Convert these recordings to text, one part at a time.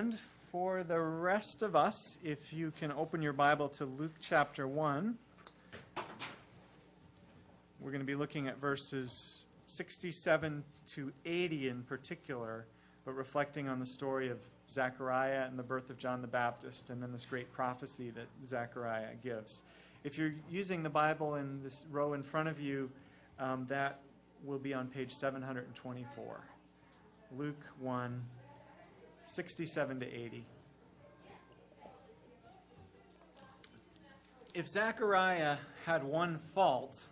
And for the rest of us, if you can open your Bible to Luke chapter 1, we're going to be looking at verses 67 to 80 in particular, but reflecting on the story of Zechariah and the birth of John the Baptist, and then this great prophecy that Zechariah gives. If you're using the Bible in this row in front of you, um, that will be on page 724. Luke 1, 67 to 80. If Zechariah had one fault,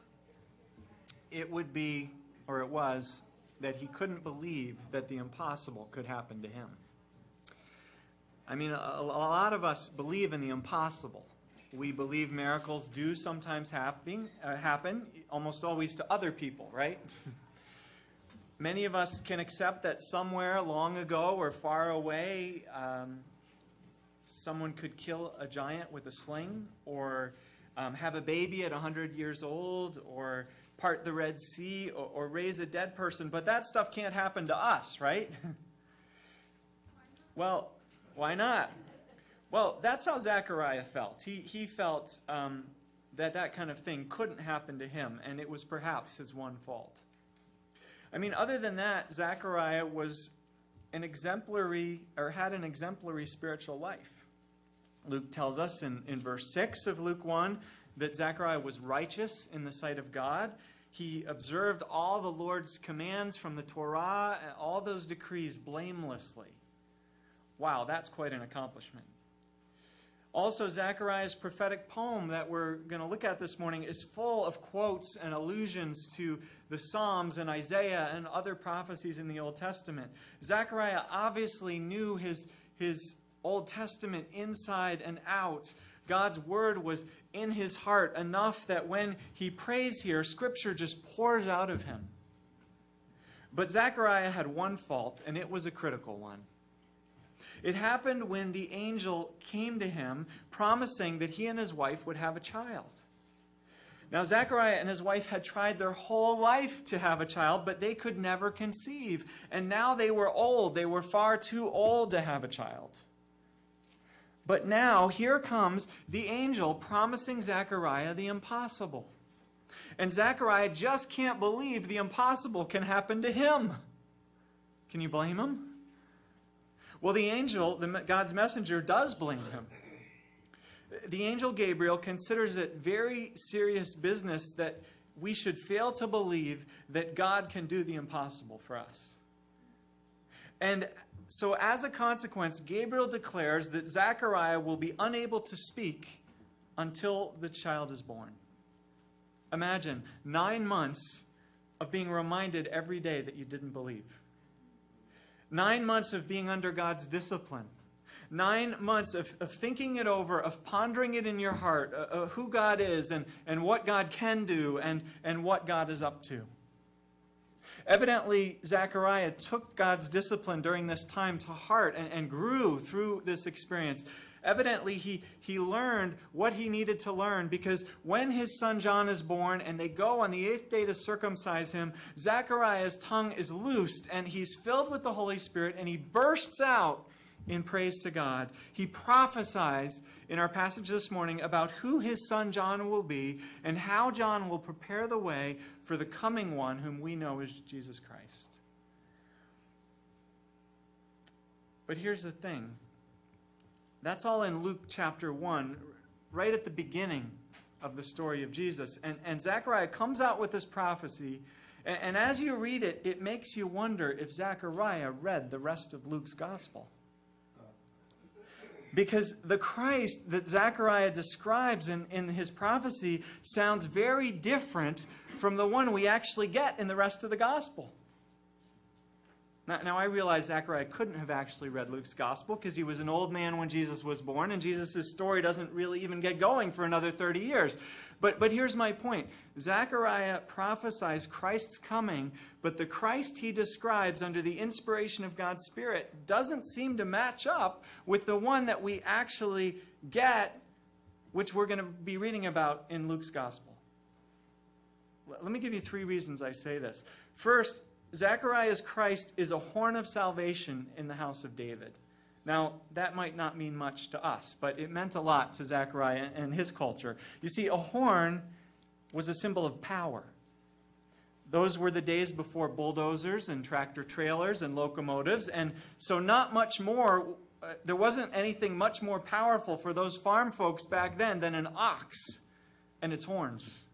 it would be, or it was, that he couldn't believe that the impossible could happen to him. I mean, a, a lot of us believe in the impossible. We believe miracles do sometimes happen, uh, happen, almost always to other people, right? Many of us can accept that somewhere long ago or far away, um, someone could kill a giant with a sling, or um, have a baby at 100 years old, or part the Red Sea, or, or raise a dead person, but that stuff can't happen to us, right? well, why not? Well, that's how Zechariah felt. He, he felt um, that that kind of thing couldn't happen to him, and it was perhaps his one fault. I mean, other than that, Zechariah was an exemplary, or had an exemplary spiritual life. Luke tells us in, in verse 6 of Luke 1 that Zechariah was righteous in the sight of God. He observed all the Lord's commands from the Torah, all those decrees blamelessly. Wow, that's quite an accomplishment. Also, Zechariah's prophetic poem that we're going to look at this morning is full of quotes and allusions to the Psalms and Isaiah and other prophecies in the Old Testament. Zechariah obviously knew his, his Old Testament inside and out. God's word was in his heart enough that when he prays here, Scripture just pours out of him. But Zechariah had one fault, and it was a critical one. It happened when the angel came to him promising that he and his wife would have a child. Now, Zechariah and his wife had tried their whole life to have a child, but they could never conceive. And now they were old. They were far too old to have a child. But now, here comes the angel promising Zechariah the impossible. And Zechariah just can't believe the impossible can happen to him. Can you blame him? Well, the angel, the, God's messenger, does blame him. The angel Gabriel considers it very serious business that we should fail to believe that God can do the impossible for us. And so, as a consequence, Gabriel declares that Zechariah will be unable to speak until the child is born. Imagine nine months of being reminded every day that you didn't believe. Nine months of being under God's discipline. Nine months of, of thinking it over, of pondering it in your heart, uh, uh, who God is and, and what God can do and, and what God is up to. Evidently, Zechariah took God's discipline during this time to heart and, and grew through this experience. Evidently, he, he learned what he needed to learn because when his son John is born and they go on the eighth day to circumcise him, Zechariah's tongue is loosed and he's filled with the Holy Spirit and he bursts out in praise to God. He prophesies in our passage this morning about who his son John will be and how John will prepare the way for the coming one whom we know is Jesus Christ. But here's the thing that's all in Luke chapter 1, right at the beginning of the story of Jesus. And, and Zechariah comes out with this prophecy. And, and as you read it, it makes you wonder if Zechariah read the rest of Luke's gospel. Because the Christ that Zechariah describes in, in his prophecy sounds very different from the one we actually get in the rest of the gospel. Now, now, I realize Zechariah couldn't have actually read Luke's gospel because he was an old man when Jesus was born, and Jesus' story doesn't really even get going for another 30 years. But, but here's my point Zechariah prophesies Christ's coming, but the Christ he describes under the inspiration of God's Spirit doesn't seem to match up with the one that we actually get, which we're going to be reading about in Luke's gospel. Let me give you three reasons I say this. First, Zechariah's Christ is a horn of salvation in the house of David. Now, that might not mean much to us, but it meant a lot to Zechariah and his culture. You see, a horn was a symbol of power. Those were the days before bulldozers and tractor trailers and locomotives, and so not much more, uh, there wasn't anything much more powerful for those farm folks back then than an ox and its horns.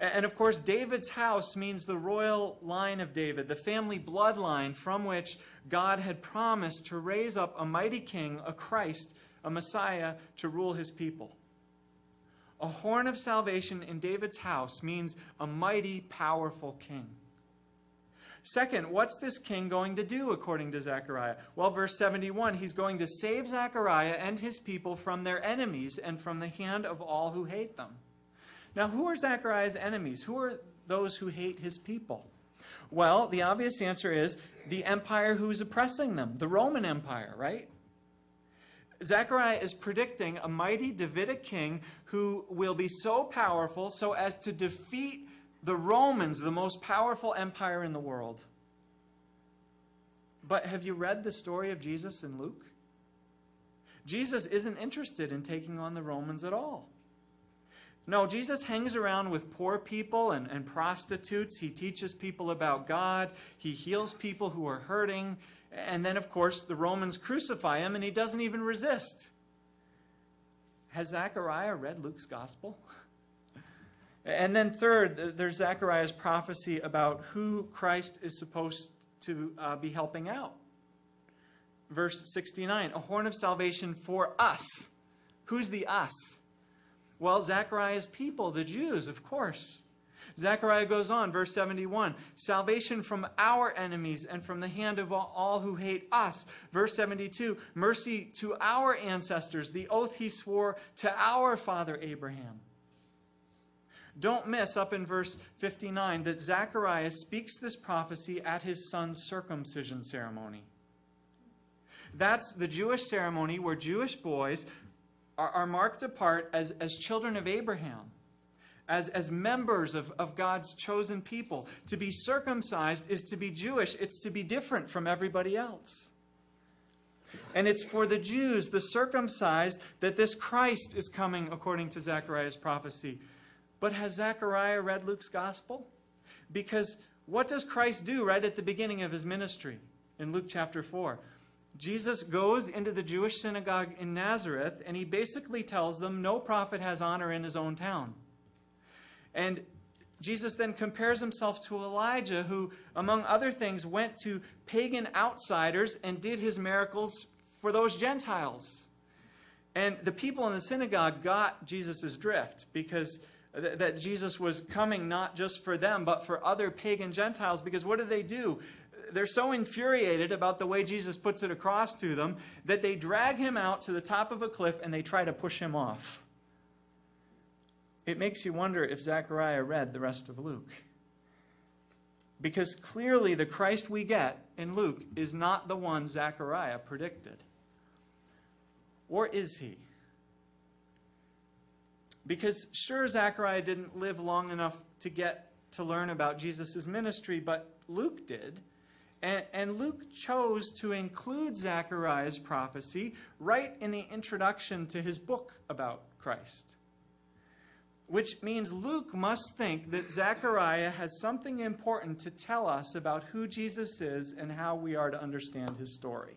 And of course, David's house means the royal line of David, the family bloodline from which God had promised to raise up a mighty king, a Christ, a Messiah, to rule his people. A horn of salvation in David's house means a mighty, powerful king. Second, what's this king going to do according to Zechariah? Well, verse 71 he's going to save Zechariah and his people from their enemies and from the hand of all who hate them. Now, who are Zechariah's enemies? Who are those who hate his people? Well, the obvious answer is the empire who is oppressing them, the Roman Empire, right? Zechariah is predicting a mighty Davidic king who will be so powerful so as to defeat the Romans, the most powerful empire in the world. But have you read the story of Jesus in Luke? Jesus isn't interested in taking on the Romans at all. No, Jesus hangs around with poor people and, and prostitutes. He teaches people about God. He heals people who are hurting. And then, of course, the Romans crucify him and he doesn't even resist. Has Zechariah read Luke's gospel? And then, third, there's Zechariah's prophecy about who Christ is supposed to uh, be helping out. Verse 69 a horn of salvation for us. Who's the us? Well, Zechariah's people, the Jews, of course. Zechariah goes on, verse 71 salvation from our enemies and from the hand of all who hate us. Verse 72 mercy to our ancestors, the oath he swore to our father Abraham. Don't miss up in verse 59 that Zechariah speaks this prophecy at his son's circumcision ceremony. That's the Jewish ceremony where Jewish boys are, are marked apart as, as children of Abraham, as, as members of, of God's chosen people. To be circumcised is to be Jewish, it's to be different from everybody else. And it's for the Jews, the circumcised, that this Christ is coming according to Zechariah's prophecy. But has Zechariah read Luke's gospel? Because what does Christ do right at the beginning of his ministry in Luke chapter 4? Jesus goes into the Jewish synagogue in Nazareth and he basically tells them no prophet has honor in his own town. And Jesus then compares himself to Elijah, who, among other things, went to pagan outsiders and did his miracles for those Gentiles. And the people in the synagogue got Jesus' drift because th- that Jesus was coming not just for them, but for other pagan Gentiles. Because what did they do? They're so infuriated about the way Jesus puts it across to them that they drag him out to the top of a cliff and they try to push him off. It makes you wonder if Zechariah read the rest of Luke. Because clearly the Christ we get in Luke is not the one Zechariah predicted. Or is he? Because sure, Zechariah didn't live long enough to get to learn about Jesus' ministry, but Luke did. And, and, Luke chose to include Zechariah's prophecy right in the introduction to his book about Christ. Which means Luke must think that Zechariah has something important to tell us about who Jesus is and how we are to understand his story.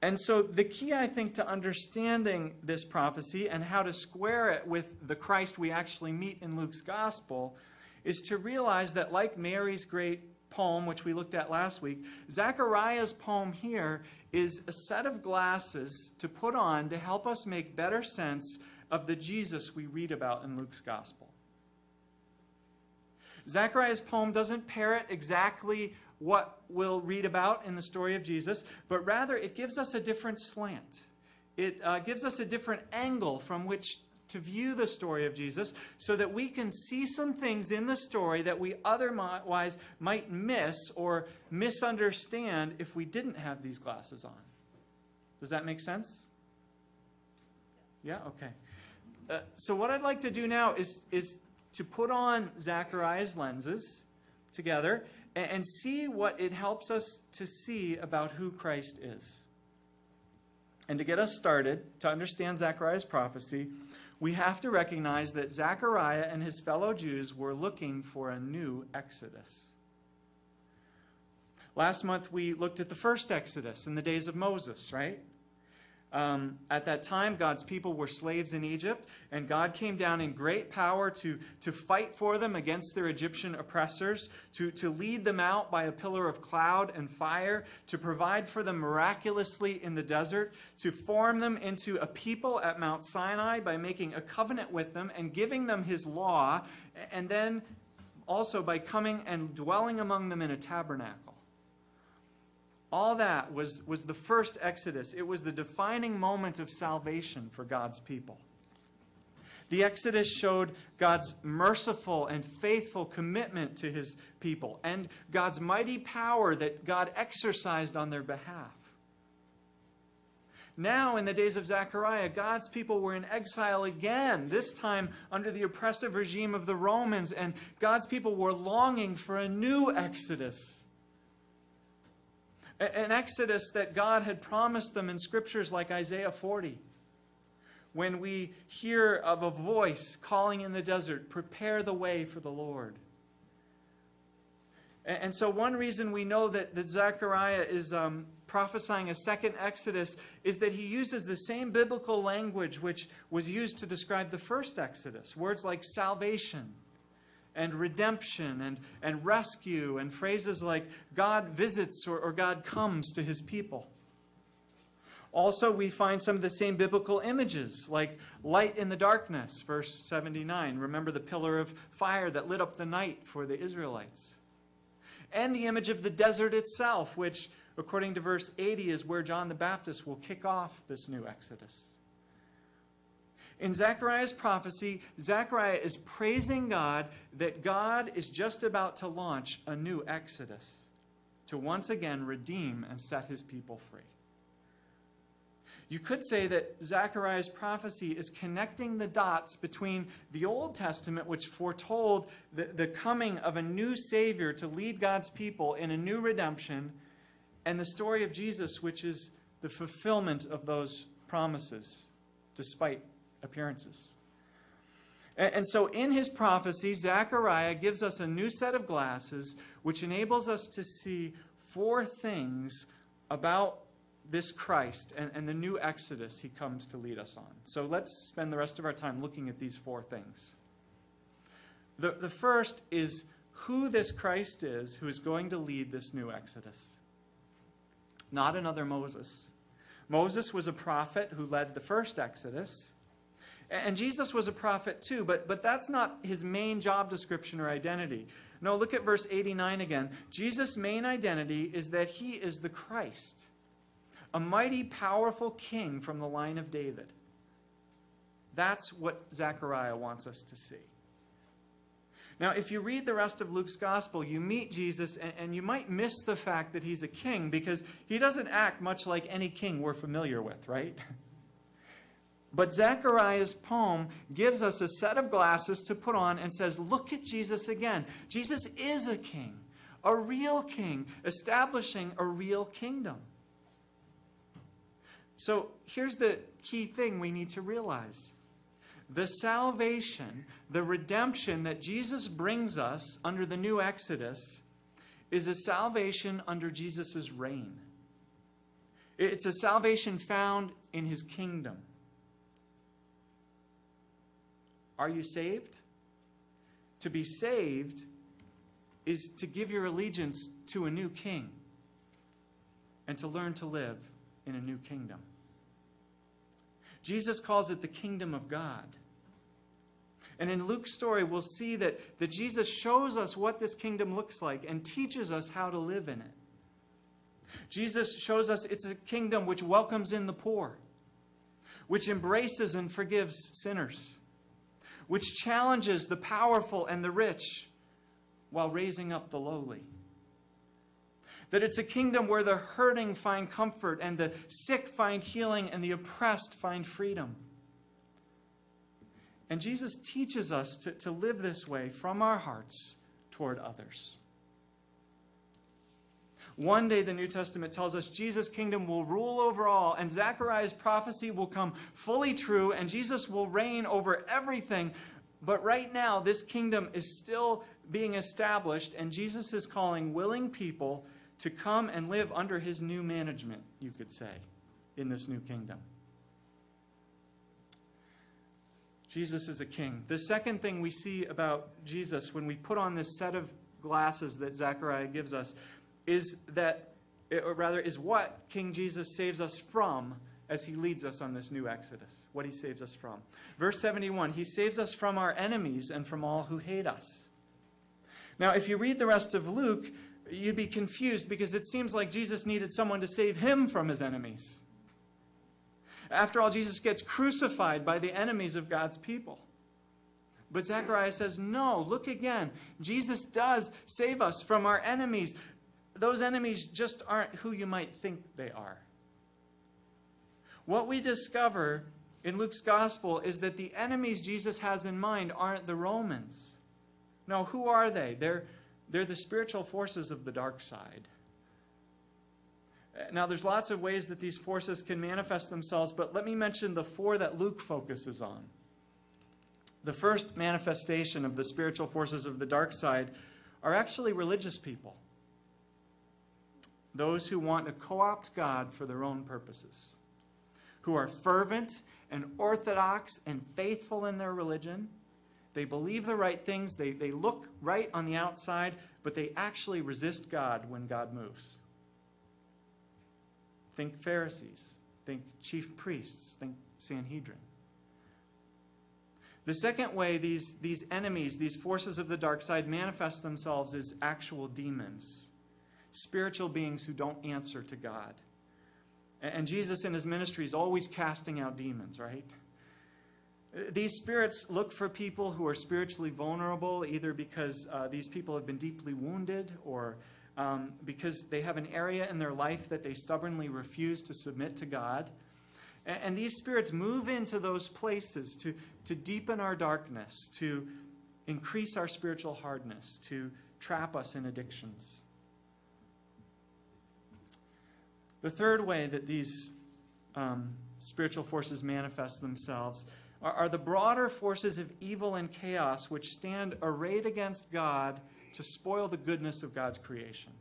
And so, the key, I think, to understanding this prophecy and how to square it with the Christ we actually meet in Luke's gospel is to realize that, like Mary's great poem, which we looked at last week, Zechariah's poem here is a set of glasses to put on to help us make better sense of the Jesus we read about in Luke's gospel. Zechariah's poem doesn't parrot exactly what we'll read about in the story of Jesus, but rather it gives us a different slant. It uh, gives us a different angle from which to view the story of Jesus so that we can see some things in the story that we otherwise might miss or misunderstand if we didn't have these glasses on. Does that make sense? Yeah? Okay. Uh, so, what I'd like to do now is, is to put on Zechariah's lenses together and, and see what it helps us to see about who Christ is. And to get us started, to understand Zechariah's prophecy, we have to recognize that Zechariah and his fellow Jews were looking for a new Exodus. Last month we looked at the first Exodus in the days of Moses, right? Um, at that time, God's people were slaves in Egypt, and God came down in great power to, to fight for them against their Egyptian oppressors, to, to lead them out by a pillar of cloud and fire, to provide for them miraculously in the desert, to form them into a people at Mount Sinai by making a covenant with them and giving them his law, and then also by coming and dwelling among them in a tabernacle. All that was, was the first Exodus. It was the defining moment of salvation for God's people. The Exodus showed God's merciful and faithful commitment to his people and God's mighty power that God exercised on their behalf. Now, in the days of Zechariah, God's people were in exile again, this time under the oppressive regime of the Romans, and God's people were longing for a new Exodus an exodus that God had promised them in scriptures like Isaiah 40. When we hear of a voice calling in the desert, prepare the way for the Lord. And so, one reason we know that, that Zechariah is um, prophesying a second Exodus is that he uses the same biblical language which was used to describe the first Exodus. Words like salvation, and redemption and, and rescue and phrases like God visits or, or God comes to his people. Also, we find some of the same biblical images, like light in the darkness, verse 79. Remember the pillar of fire that lit up the night for the Israelites. And the image of the desert itself, which, according to verse 80, is where John the Baptist will kick off this new Exodus. In Zechariah's prophecy, Zechariah is praising God that God is just about to launch a new exodus to once again redeem and set his people free. You could say that Zechariah's prophecy is connecting the dots between the Old Testament, which foretold the, the coming of a new Savior to lead God's people in a new redemption, and the story of Jesus, which is the fulfillment of those promises, despite appearances. And, so, in his prophecy, Zechariah gives us a new set of glasses which enables us to see four things about this Christ and, and the new Exodus he comes to lead us on. So, let's spend the rest of our time looking at these four things. The, the first is who this Christ is who is going to lead this new Exodus. Not another Moses. Moses was a prophet who led the first Exodus. And Jesus was a prophet too, but, but that's not his main job description or identity. No, look at verse 89 again. Jesus' main identity is that he is the Christ, a mighty, powerful king from the line of David. That's what Zechariah wants us to see. Now, if you read the rest of Luke's gospel, you meet Jesus, and, and, you might miss the fact that he's a king because he doesn't act much like any king we're familiar with, right? But Zechariah's poem gives us a set of glasses to put on and says, Look at Jesus again. Jesus is a king, a real king, establishing a real kingdom. So here's the key thing we need to realize the salvation, the redemption that Jesus brings us under the new Exodus is a salvation under Jesus' reign. It's a salvation found in his kingdom. Are you saved? To be saved is to give your allegiance to a new king and to learn to live in a new kingdom. Jesus calls it the kingdom of God. And in Luke's story, we'll see that, that Jesus shows us what this kingdom looks like and teaches us how to live in it. Jesus shows us it's a kingdom which welcomes in the poor, which embraces and forgives sinners, which challenges the powerful and the rich while raising up the lowly. That it's a kingdom where the hurting find comfort and the sick find healing and the oppressed find freedom. And Jesus teaches us to, to live this way from our hearts toward others. One day, the New Testament tells us Jesus' kingdom will rule over all, and Zechariah's prophecy will come fully true, and Jesus will reign over everything. But right now, this kingdom is still being established, and Jesus is calling willing people to come and live under his new management, you could say, in this new kingdom. Jesus is a king. The second thing we see about Jesus when we put on this set of glasses that Zechariah gives us is that, eh, or rather, is what King Jesus saves us from as he leads us on this new Exodus. What he saves us from. Verse 71 He saves us from our enemies and from all who hate us. Now, if you read the rest of Luke, you'd be confused because it seems like Jesus needed someone to save him from his enemies. After all, Jesus gets crucified by the enemies of God's people. But Zechariah says, no, look again. Jesus does save us from our enemies those enemies just aren't who you might think they are. What we discover in Luke's gospel is that the enemies Jesus has in mind aren't the Romans. No, who are they? They're, they're the spiritual forces of the dark side. Now, there's lots of ways that these forces can manifest themselves, but let me mention the four that Luke focuses on. The first manifestation of the spiritual forces of the dark side are actually religious people those who want to co opt God for their own purposes, who are fervent and orthodox and faithful in their religion. They believe the right things, they, they look right on the outside, but they actually resist God when God moves. Think Pharisees, think chief priests, think Sanhedrin. The second way these, these enemies, these forces of the dark side, manifest themselves is actual demons spiritual beings who don't answer to God. And Jesus in his ministry is always casting out demons, right? These spirits look for people who are spiritually vulnerable, either because uh, these people have been deeply wounded or um, because they have an area in their life that they stubbornly refuse to submit to God. And, and these spirits move into those places to, to deepen our darkness, to increase our spiritual hardness, to trap us in addictions. The third way that these um, spiritual forces manifest themselves are, are the broader forces of evil and chaos which stand arrayed against God to spoil the goodness of God's creation.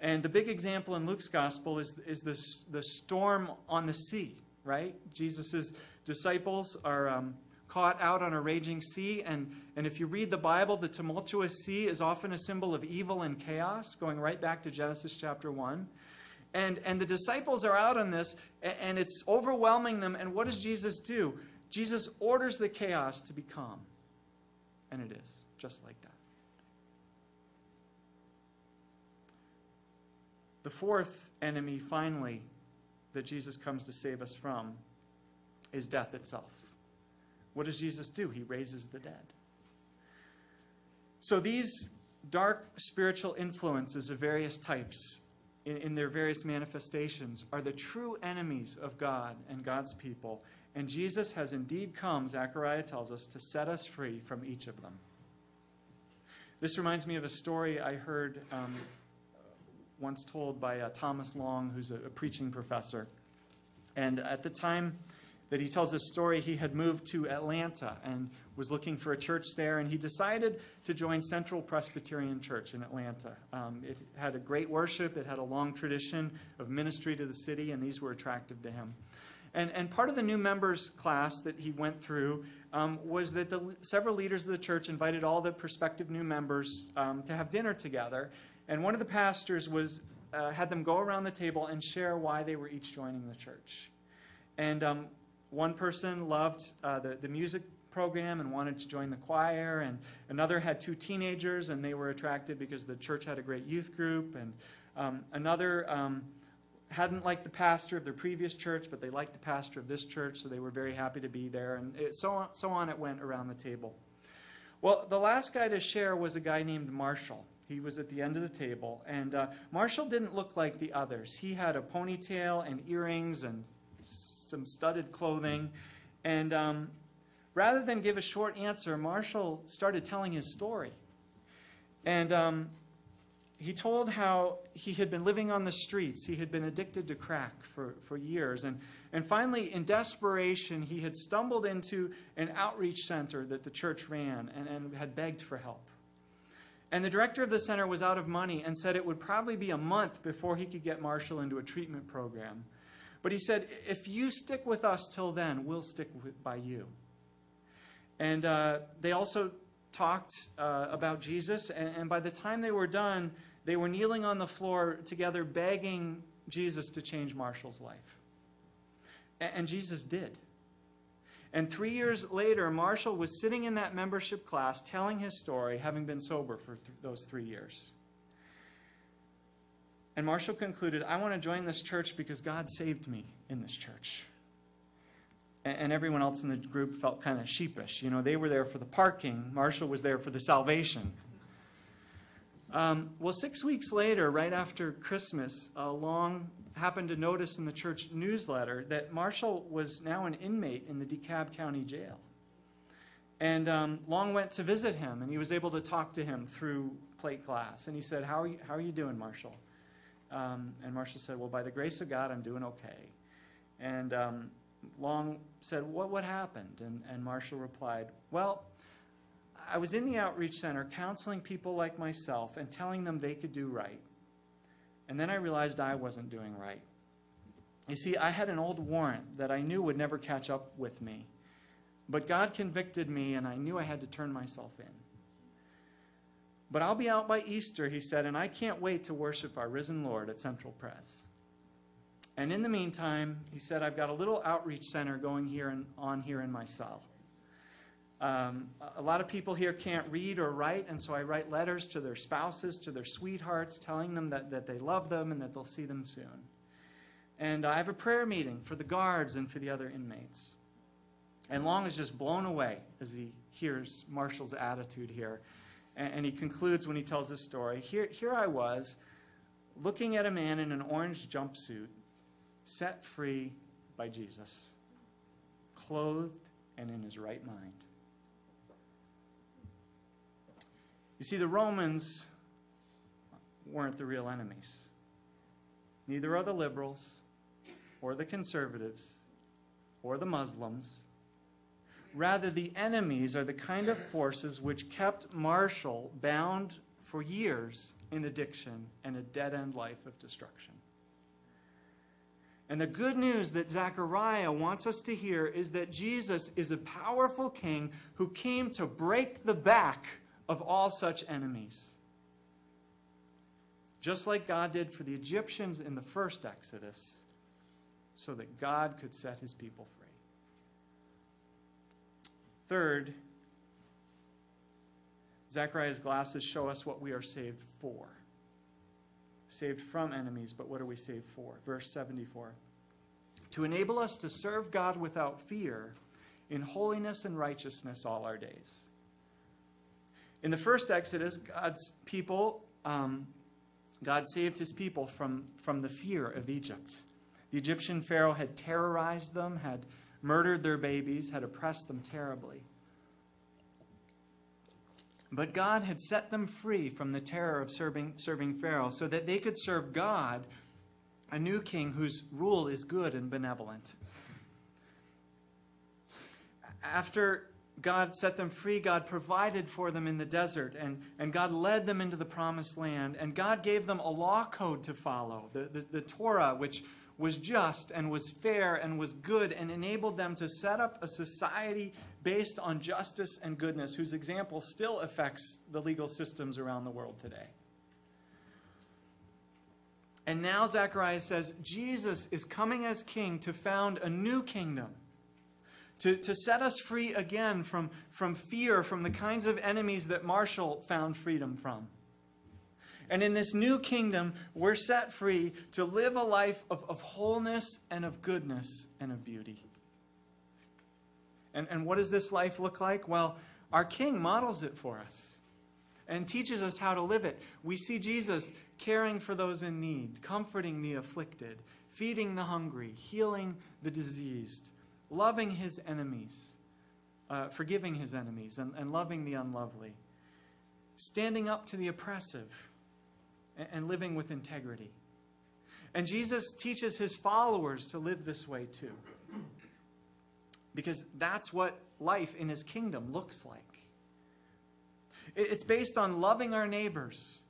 And the big example in Luke's gospel is, is this, the storm on the sea, right? Jesus' disciples are um, caught out on a raging sea. And, and if you read the Bible, the tumultuous sea is often a symbol of evil and chaos, going right back to Genesis chapter 1. And, and the disciples are out on this, and it's overwhelming them. And what does Jesus do? Jesus orders the chaos to be calm. And it is, just like that. The fourth enemy, finally, that Jesus comes to save us from is death itself. What does Jesus do? He raises the dead. So these dark spiritual influences of various types in, in their various manifestations are the true enemies of God and God's people. And Jesus has indeed come, Zechariah tells us, to set us free from each of them. This reminds me of a story I heard um, once told by uh, Thomas Long, who's a, a preaching professor. And at the time, that he tells this story. He had moved to Atlanta and was looking for a church there, and he decided to join Central Presbyterian Church in Atlanta. Um, it had a great worship, it had a long tradition of ministry to the city, and these were attractive to him. And, and part of the new members class that he went through um, was that the, several leaders of the church invited all the prospective new members um, to have dinner together. And one of the pastors was, uh, had them go around the table and share why they were each joining the church. And um, one person loved uh, the, the music program and wanted to join the choir, and another had two teenagers and they were attracted because the church had a great youth group, and um, another um, hadn't liked the pastor of their previous church, but they liked the pastor of this church, so they were very happy to be there, and it, so, on, so on it went around the table. Well, the last guy to share was a guy named Marshall. He was at the end of the table, and uh, Marshall didn't look like the others. He had a ponytail and earrings and some studded clothing. And um, rather than give a short answer, Marshall started telling his story. And um, he told how he had been living on the streets. He had been addicted to crack for, for years. And, and finally, in desperation, he had stumbled into an outreach center that the church ran and, and had begged for help. And the director of the center was out of money and said it would probably be a month before he could get Marshall into a treatment program. But he said, if you stick with us till then, we'll stick with, by you. And uh, they also talked uh, about Jesus, and, and by the time they were done, they were kneeling on the floor together, begging Jesus to change Marshall's life. And, and Jesus did. And three years later, Marshall was sitting in that membership class telling his story, having been sober for th- those three years. And Marshall concluded, I want to join this church because God saved me in this church. And, everyone else in the group felt kind of sheepish. You know, they were there for the parking, Marshall was there for the salvation. Um, well, six weeks later, right after Christmas, Long happened to notice in the church newsletter that Marshall was now an inmate in the DeKalb County Jail. And um, Long went to visit him, and he was able to talk to him through plate glass. And he said, How are you, how are you doing, Marshall? Um, and Marshall said, Well, by the grace of God, I'm doing okay. And um, Long said, What, what happened? And, and Marshall replied, Well, I was in the outreach center counseling people like myself and telling them they could do right. And then I realized I wasn't doing right. You see, I had an old warrant that I knew would never catch up with me. But God convicted me, and I knew I had to turn myself in. But I'll be out by Easter, he said, and I can't wait to worship our risen Lord at Central Press. And in the meantime, he said, I've got a little outreach center going here and on here in my cell. Um, a lot of people here can't read or write, and so I write letters to their spouses, to their sweethearts, telling them that, that they love them and that they'll see them soon. And I have a prayer meeting for the guards and for the other inmates. And Long is just blown away as he hears Marshall's attitude here. And, and he concludes when he tells this story here, here I was, looking at a man in an orange jumpsuit, set free by Jesus, clothed and in his right mind. You see, the Romans weren't the real enemies. Neither are the liberals, or the conservatives, or the Muslims. Rather, the enemies are the kind of forces which kept Marshall bound for years in addiction and a dead end life of destruction. And the good news that Zechariah wants us to hear is that Jesus is a powerful king who came to break the back of all such enemies. Just like God did for the Egyptians in the first Exodus, so that God could set his people free. Third, Zechariah's glasses show us what we are saved for. Saved from enemies, but what are we saved for? Verse 74. To enable us to serve God without fear in holiness and righteousness all our days. In the first Exodus, God's people, um, God saved his people from, from the fear of Egypt. The Egyptian Pharaoh had terrorized them, had murdered their babies, had oppressed them terribly. But God had set them free from the terror of serving, serving Pharaoh so that they could serve God, a new king whose rule is good and benevolent. After God set them free. God provided for them in the desert, and, and God led them into the promised land. And God gave them a law code to follow, the, the, the, Torah, which was just and was fair and was good, and enabled them to set up a society based on justice and goodness, whose example still affects the legal systems around the world today. And now Zechariah says Jesus is coming as king to found a new kingdom to, to set us free again from, from fear, from the kinds of enemies that Marshall found freedom from. And in this new kingdom, we're set free to live a life of, of wholeness and of goodness and of beauty. And, and what does this life look like? Well, our King models it for us and teaches us how to live it. We see Jesus caring for those in need, comforting the afflicted, feeding the hungry, healing the diseased, loving his enemies, uh, forgiving his enemies, and, and loving the unlovely, standing up to the oppressive, and living with integrity. And Jesus teaches his followers to live this way too. Because that's what life in his kingdom looks like. It's based on loving our neighbors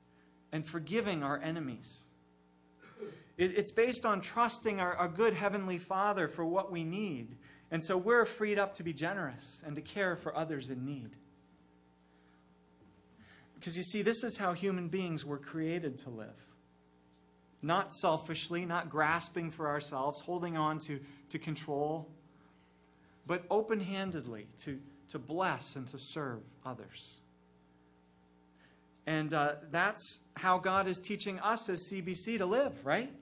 and forgiving our enemies. It's based on trusting our, our good Heavenly Father for what we need. And so we're freed up to be generous and to care for others in need. Because you see, this is how human beings were created to live. Not selfishly, not grasping for ourselves, holding on to, to control, but open handedly to, to bless and to serve others. And uh, that's how God is teaching us as CBC to live, right?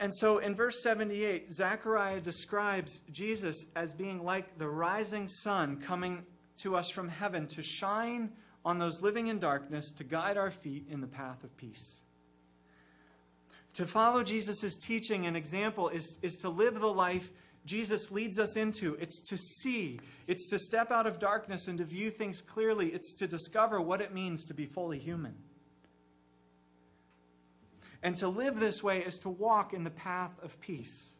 And so in verse 78, Zechariah describes Jesus as being like the rising sun coming to us from heaven to shine on those living in darkness, to guide our feet in the path of peace. To follow Jesus' teaching and example is, is to live the life Jesus leads us into. It's to see, it's to step out of darkness and to view things clearly, it's to discover what it means to be fully human. And to live this way is to walk in the path of peace.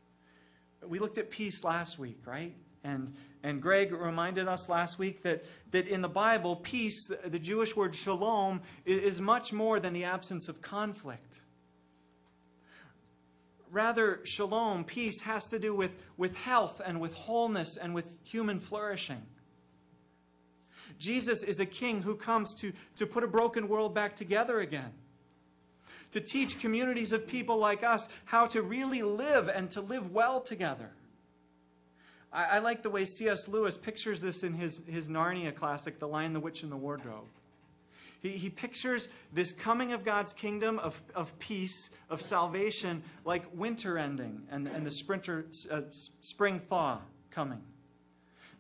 We looked at peace last week, right? And, and Greg reminded us last week that, that in the Bible, peace, the, the Jewish word shalom, is, is much more than the absence of conflict. Rather, shalom, peace, has to do with, with health and with wholeness and with human flourishing. Jesus is a king who comes to, to put a broken world back together again, to teach communities of people like us how to really live and to live well together. I, I like the way C.S. Lewis pictures this in his, his Narnia classic, The Lion, the Witch, and the Wardrobe. He, he pictures this coming of God's kingdom of, of peace, of salvation, like winter ending and, and the sprinter, uh, spring thaw coming.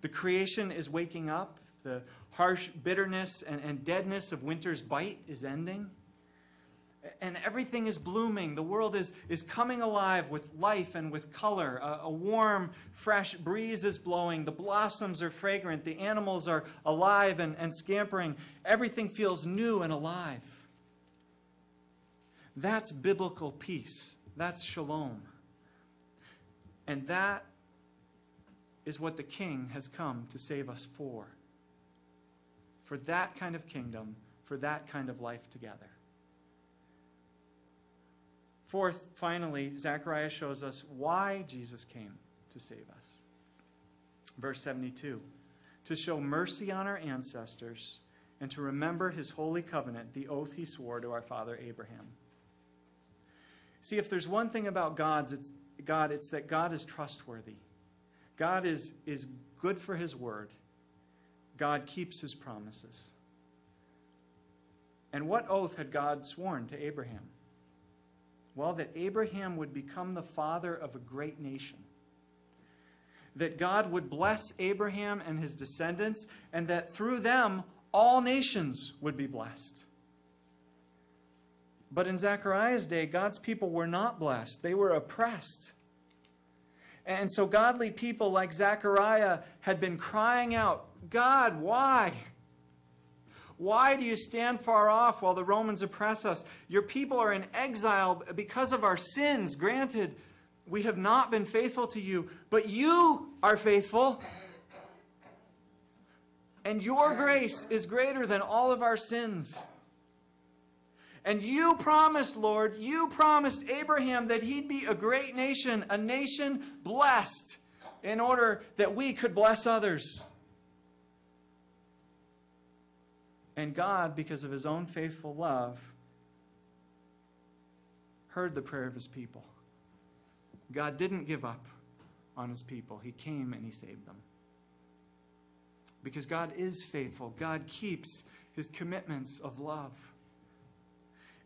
The creation is waking up. The harsh bitterness and, and deadness of winter's bite is ending and everything is blooming. The world is, is coming alive with life and with color. A, a, warm, fresh breeze is blowing. The blossoms are fragrant. The animals are alive and, and scampering. Everything feels new and alive. That's biblical peace. That's shalom. And that is what the king has come to save us for. For that kind of kingdom, for that kind of life together. Fourth, finally, Zechariah shows us why Jesus came to save us. Verse 72 to show mercy on our ancestors and to remember his holy covenant, the oath he swore to our father Abraham. See, if there's one thing about God's, it's, God, it's that God is trustworthy. God is, is good for his word. God keeps his promises. And what oath had God sworn to Abraham? Well, that Abraham would become the father of a great nation. That God would bless Abraham and his descendants, and that through them all nations would be blessed. But in Zechariah's day, God's people were not blessed, they were oppressed. And so, godly people like Zechariah had been crying out, God, why? Why do you stand far off while the Romans oppress us? Your people are in exile because of our sins. Granted, we have not been faithful to you, but you are faithful. And your grace is greater than all of our sins. And you promised, Lord, you promised Abraham that he'd be a great nation, a nation blessed, in order that we could bless others. And God, because of his own faithful love, heard the prayer of his people. God didn't give up on his people, he came and he saved them. Because God is faithful, God keeps his commitments of love.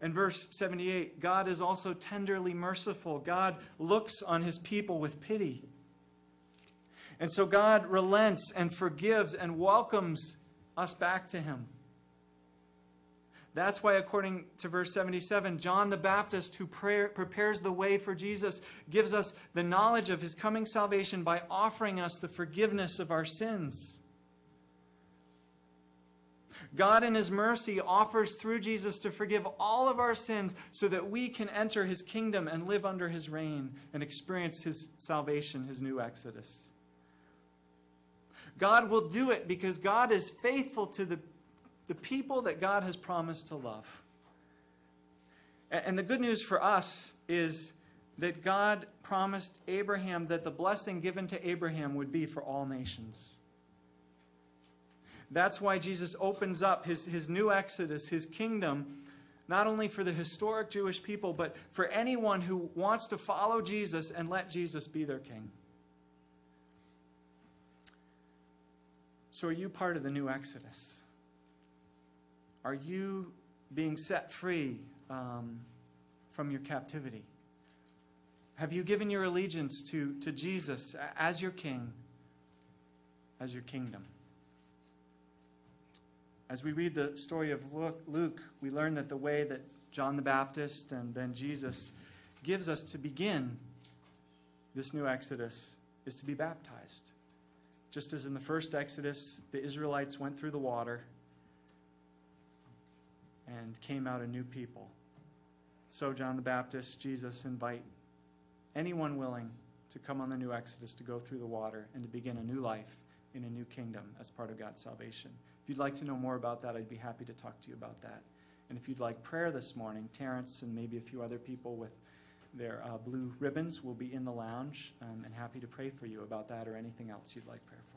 And verse 78 God is also tenderly merciful. God looks on his people with pity. And so God relents and forgives and welcomes us back to him. That's why, according to verse 77, John the Baptist, who prayer, prepares the way for Jesus, gives us the knowledge of his coming salvation by offering us the forgiveness of our sins. God, in His mercy, offers through Jesus to forgive all of our sins so that we can enter His kingdom and live under His reign and experience His salvation, His new Exodus. God will do it because God is faithful to the, the people that God has promised to love. And, the good news for us is that God promised Abraham that the blessing given to Abraham would be for all nations. That's why Jesus opens up his, his new Exodus, his kingdom, not only for the historic Jewish people, but for anyone who wants to follow Jesus and let Jesus be their king. So, are you part of the new Exodus? Are you being set free um, from your captivity? Have you given your allegiance to, to Jesus as your king, as your kingdom? As we read the story of Luke, we learn that the way that John the Baptist and then Jesus gives us to begin this new Exodus is to be baptized. Just as in the first Exodus, the Israelites went through the water and came out a new people. So, John the Baptist, Jesus invite anyone willing to come on the new Exodus to go through the water and to begin a new life in a new kingdom as part of God's salvation. If you'd like to know more about that, I'd be happy to talk to you about that. And if you'd like prayer this morning, Terrence and maybe a few other people with their uh, blue ribbons will be in the lounge um, and happy to pray for you about that or anything else you'd like prayer for.